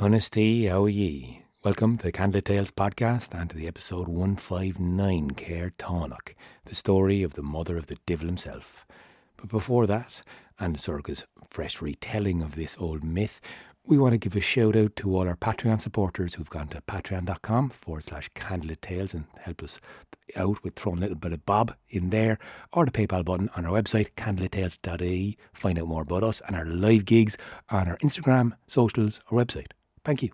Gunnesty, how are ye? Welcome to the Candlelit Tales podcast and to the episode 159, Caorthannach, the story of the mother of the devil himself. But before that, and Sorcha's fresh retelling of this old myth, we want to give a shout out to all our Patreon supporters who've gone to patreon.com forward slash candlelit tales and help us out with throwing a little bit of bob in there or the PayPal button on our website, candlelittales.ie. Find out more about us and our live gigs on our Instagram, socials, or website. Thank you.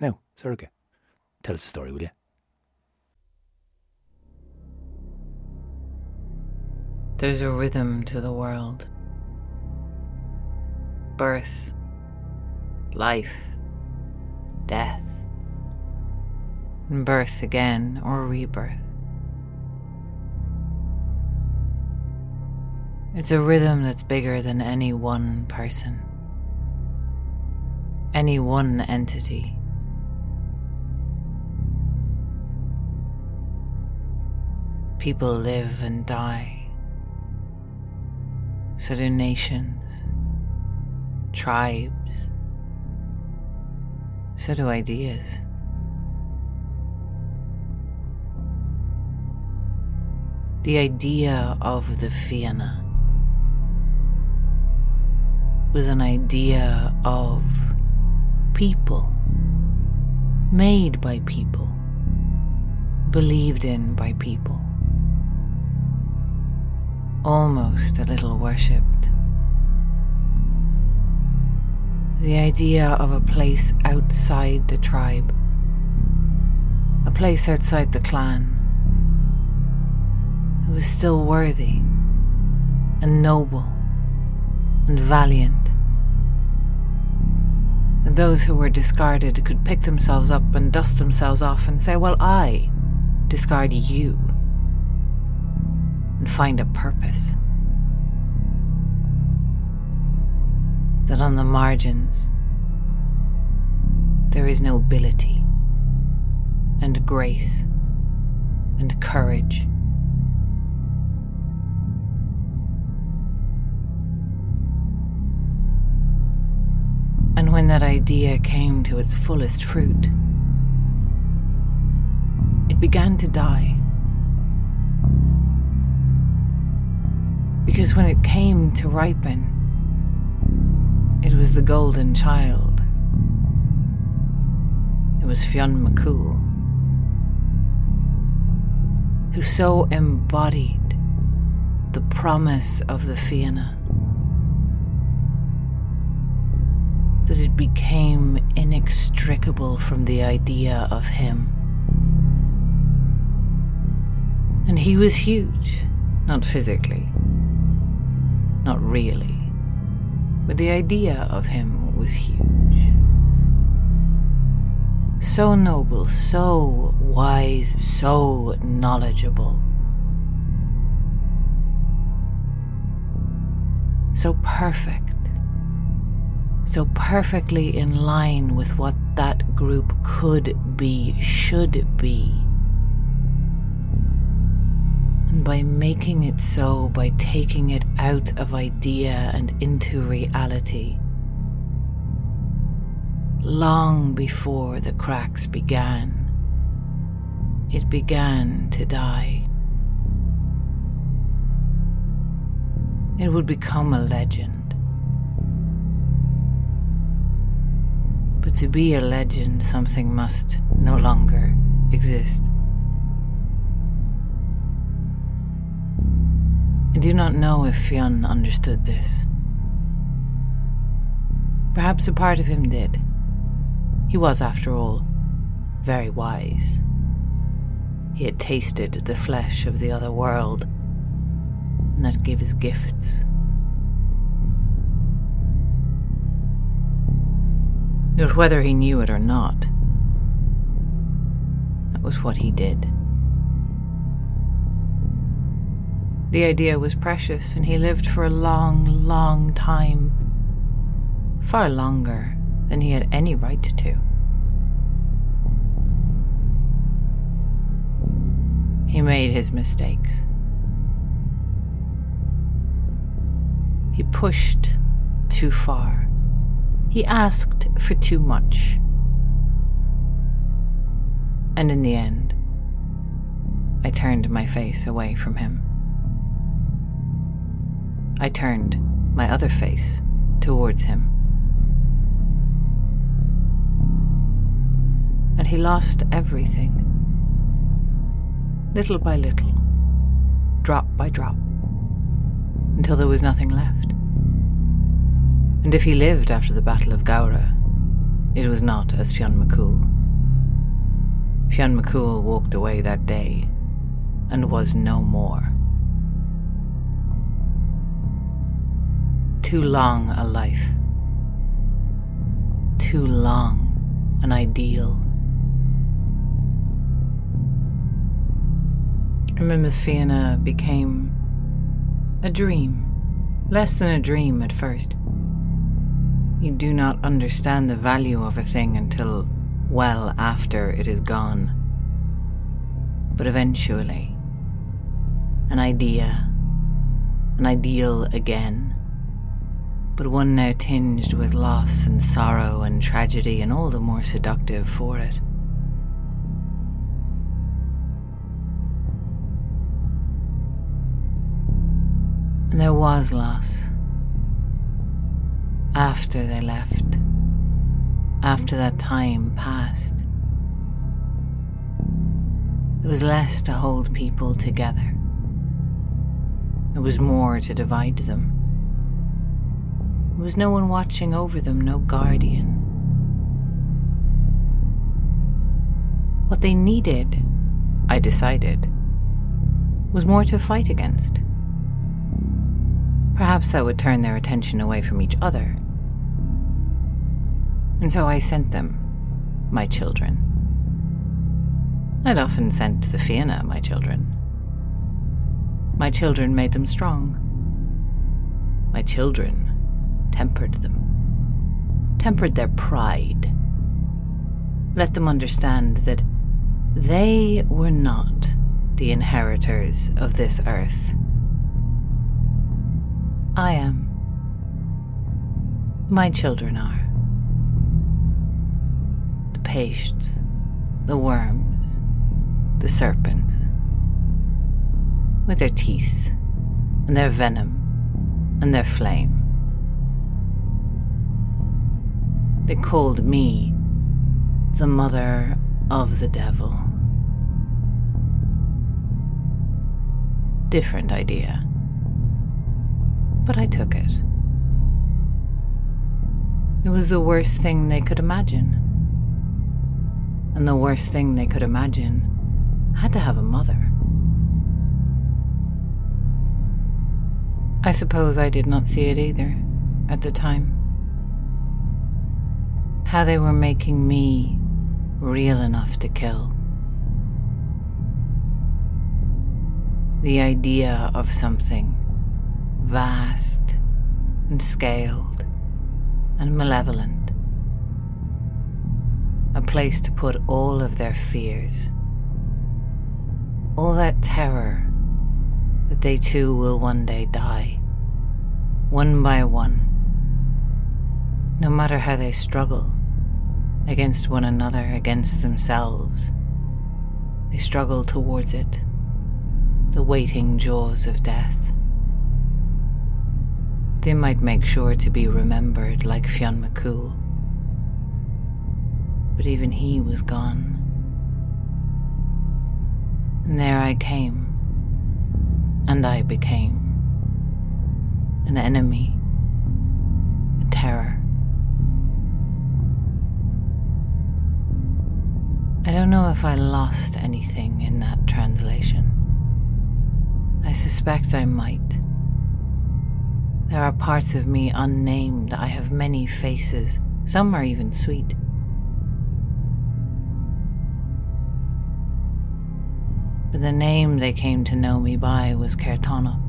Now, Sorcha, tell us the story, will you? There's a rhythm to the world. Birth, life, death, and birth again or rebirth. It's a rhythm that's bigger than any one person, any one entity. People live and die. So do nations, tribes, so do ideas. The idea of the Fianna was an idea of people, made by people, believed in by people, almost a little worshipped. The idea of a place outside the tribe, a place outside the clan, who is still worthy and noble and valiant. Those who were discarded could pick themselves up and dust themselves off and say, Well, I discard you, and find a purpose. That on the margins there is nobility and grace and courage. And when that idea came to its fullest fruit, it began to die. Because when it came to ripen, it was the golden child. It was Fionn McCool, who so embodied the promise of the Fianna became inextricable from the idea of him. And he was huge, not physically, not really, but the idea of him was huge. So noble, so wise, so knowledgeable. So perfect so perfectly in line with what that group could be, should be. And by making it so, by taking it out of idea and into reality, long before the cracks began, it began to die. It would become a legend. But to be a legend, something must no longer exist. I do not know if Fionn understood this. Perhaps a part of him did. He was, after all, very wise. He had tasted the flesh of the other world, and that gave his gifts. But whether he knew it or not, that was what he did. The idea was precious, and he lived for a long, long time. Far longer than he had any right to. He made his mistakes. He pushed too far. He asked for too much. And in the end, I turned my face away from him. I turned my other face towards him. And he lost everything. Little by little, drop by drop, until there was nothing left. And if he lived after the Battle of Gowra, it was not as Fionn McCool. Fionn McCool walked away that day and was no more. Too long a life. Too long an ideal. Remember, Fianna became a dream. Less than a dream at first. You do not understand the value of a thing until well after it is gone. But eventually, an idea, an ideal again, but one now tinged with loss and sorrow and tragedy, and all the more seductive for it. And there was loss after they left, after that time passed. It was less to hold people together. It was more to divide them. There was no one watching over them, no guardian. What they needed, I decided, was more to fight against. Perhaps that would turn their attention away from each other. And so I sent them, my children. I'd often sent the Fianna my children. My children made them strong. My children tempered them, tempered their pride. Let them understand that they were not the inheritors of this earth. I am. My children are. The pastes, the worms, the serpents with their teeth, and their venom, and their flame. They called me the mother of the devil. Different idea. But I took it. It was the worst thing they could imagine. And the worst thing they could imagine had to have a mother. I suppose I did not see it either at the time. How they were making me real enough to kill. The idea of something vast and scaled and malevolent. A place to put all of their fears, all that terror that they too will one day die, one by one, no matter how they struggle against one another, against themselves. They struggle towards it, the waiting jaws of death. They might make sure to be remembered like Fionn McCool. But even he was gone. And there I came and I became an enemy, a terror. I don't know if I lost anything in that translation. I suspect I might. There are parts of me unnamed. I have many faces. Some are even sweet. But the name they came to know me by was Caorthannach.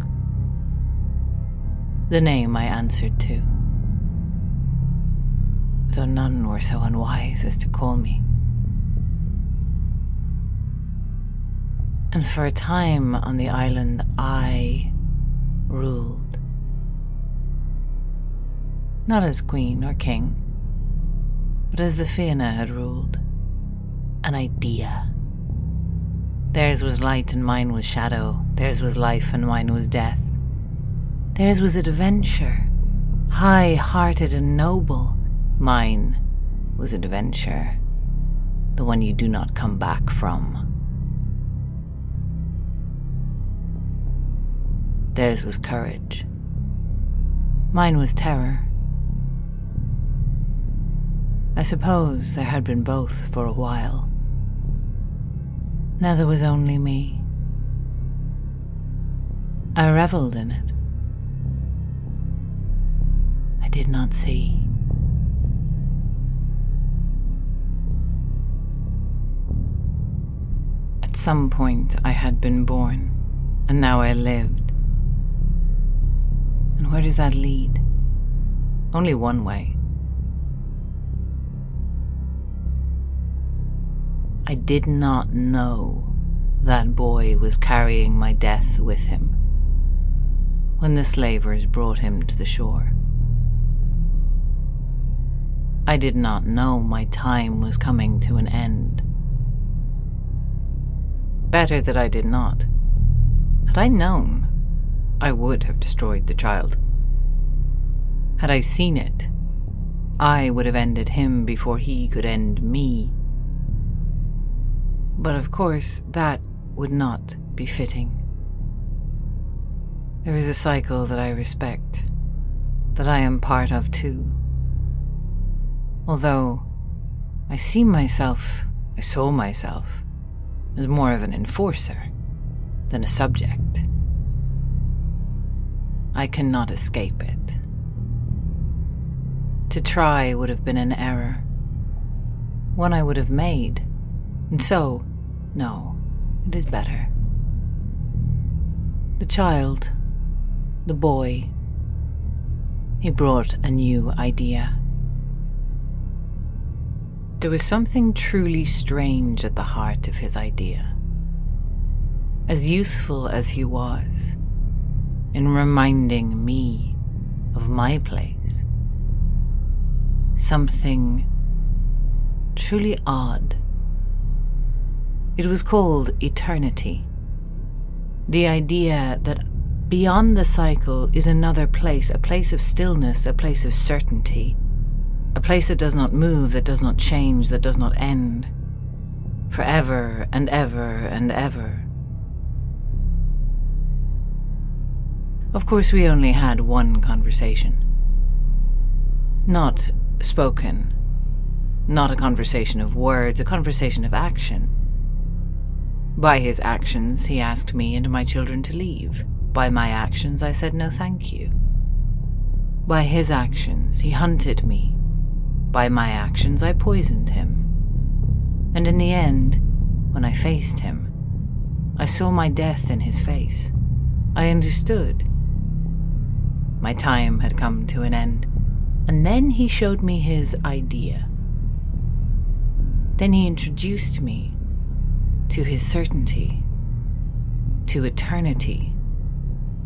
The name I answered to, though none were so unwise as to call me. And for a time on the island, I ruled. Not as queen or king, but as the Fianna had ruled. An idea Theirs was light and mine was shadow. Theirs was life and mine was death. Theirs was adventure, high hearted and noble. Mine was adventure, the one you do not come back from. Theirs was courage. Mine was terror. I suppose there had been both for a while. Now there was only me. I reveled in it. I did not see. At some point, I had been born, and now I lived. And where does that lead? Only one way. I did not know that boy was carrying my death with him when the slavers brought him to the shore. I did not know my time was coming to an end. Better that I did not. Had I known, I would have destroyed the child. Had I seen it, I would have ended him before he could end me. But of course, that would not be fitting. There is a cycle that I respect, that I am part of too. Although I see myself, I saw myself, as more of an enforcer than a subject. I cannot escape it. To try would have been an error, one I would have made and so, no, it is better. The child, the boy, he brought a new idea. There was something truly strange at the heart of his idea. As useful as he was in reminding me of my place, something truly odd it was called eternity. The idea that beyond the cycle is another place, a place of stillness, a place of certainty, a place that does not move, that does not change, that does not end, forever and ever and ever. Of course, we only had one conversation. Not spoken, not a conversation of words, a conversation of action. By his actions, he asked me and my children to leave. By my actions, I said no thank you. By his actions, he hunted me. By my actions, I poisoned him. And in the end, when I faced him, I saw my death in his face. I understood. My time had come to an end. And then he showed me his idea. Then he introduced me to his certainty, to eternity,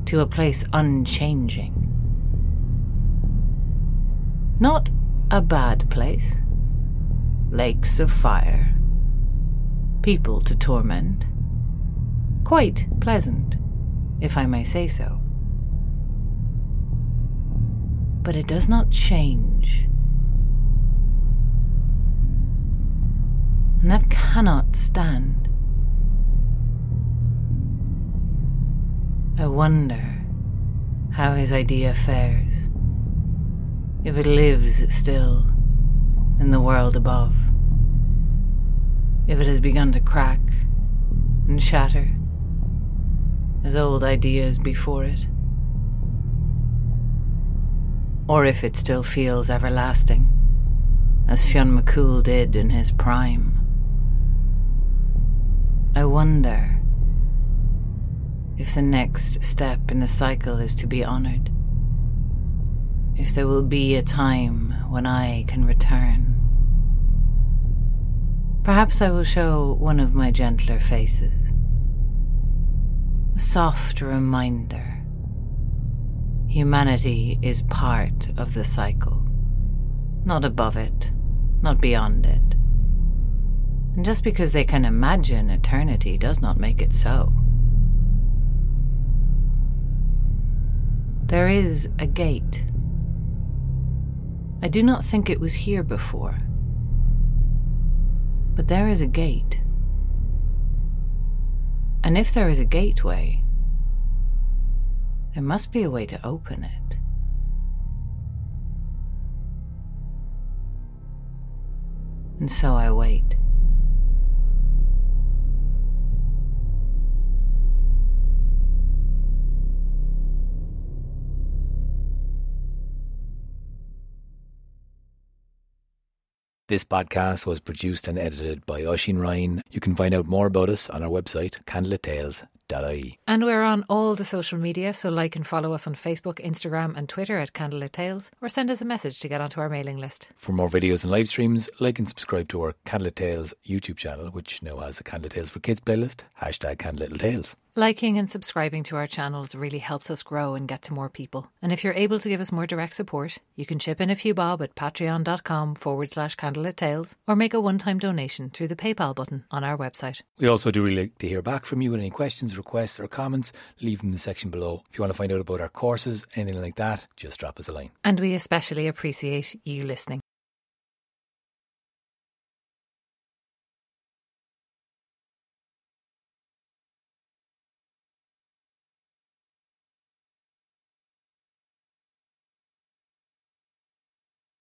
to a place unchanging. Not a bad place. Lakes of fire, people to torment. Quite pleasant, if I may say so. But it does not change. And that cannot stand. I wonder how his idea fares, if it lives still in the world above, if it has begun to crack and shatter as old ideas before it, or if it still feels everlasting, as Fionn McCool did in his prime. I wonder if the next step in the cycle is to be honored, if there will be a time when I can return. Perhaps I will show one of my gentler faces. A soft reminder. Humanity is part of the cycle, not above it, not beyond it. And just because they can imagine eternity does not make it so. There is a gate. I do not think it was here before. But there is a gate. And if there is a gateway, there must be a way to open it. And so I wait. This podcast was produced and edited by Oisin Ryan. You can find out more about us on our website, candlelittales.ie. And we're on all the social media, so like and follow us on Facebook, Instagram, and Twitter at Candlelit Tales, or send us a message to get onto our mailing list. For more videos and live streams, like and subscribe to our Candlelit Tales YouTube channel, which now has a Candlelit Tales for Kids playlist, hashtag Candlelit Tales. Liking and subscribing to our channels really helps us grow and get to more people. And if you're able to give us more direct support, you can chip in a few bob at patreon.com forward slash candlelit tales or make a one time donation through the PayPal button on our website. We also do really like to hear back from you with any questions, requests, or comments. Leave them in the section below. If you want to find out about our courses, anything like that, just drop us a line. And we especially appreciate you listening.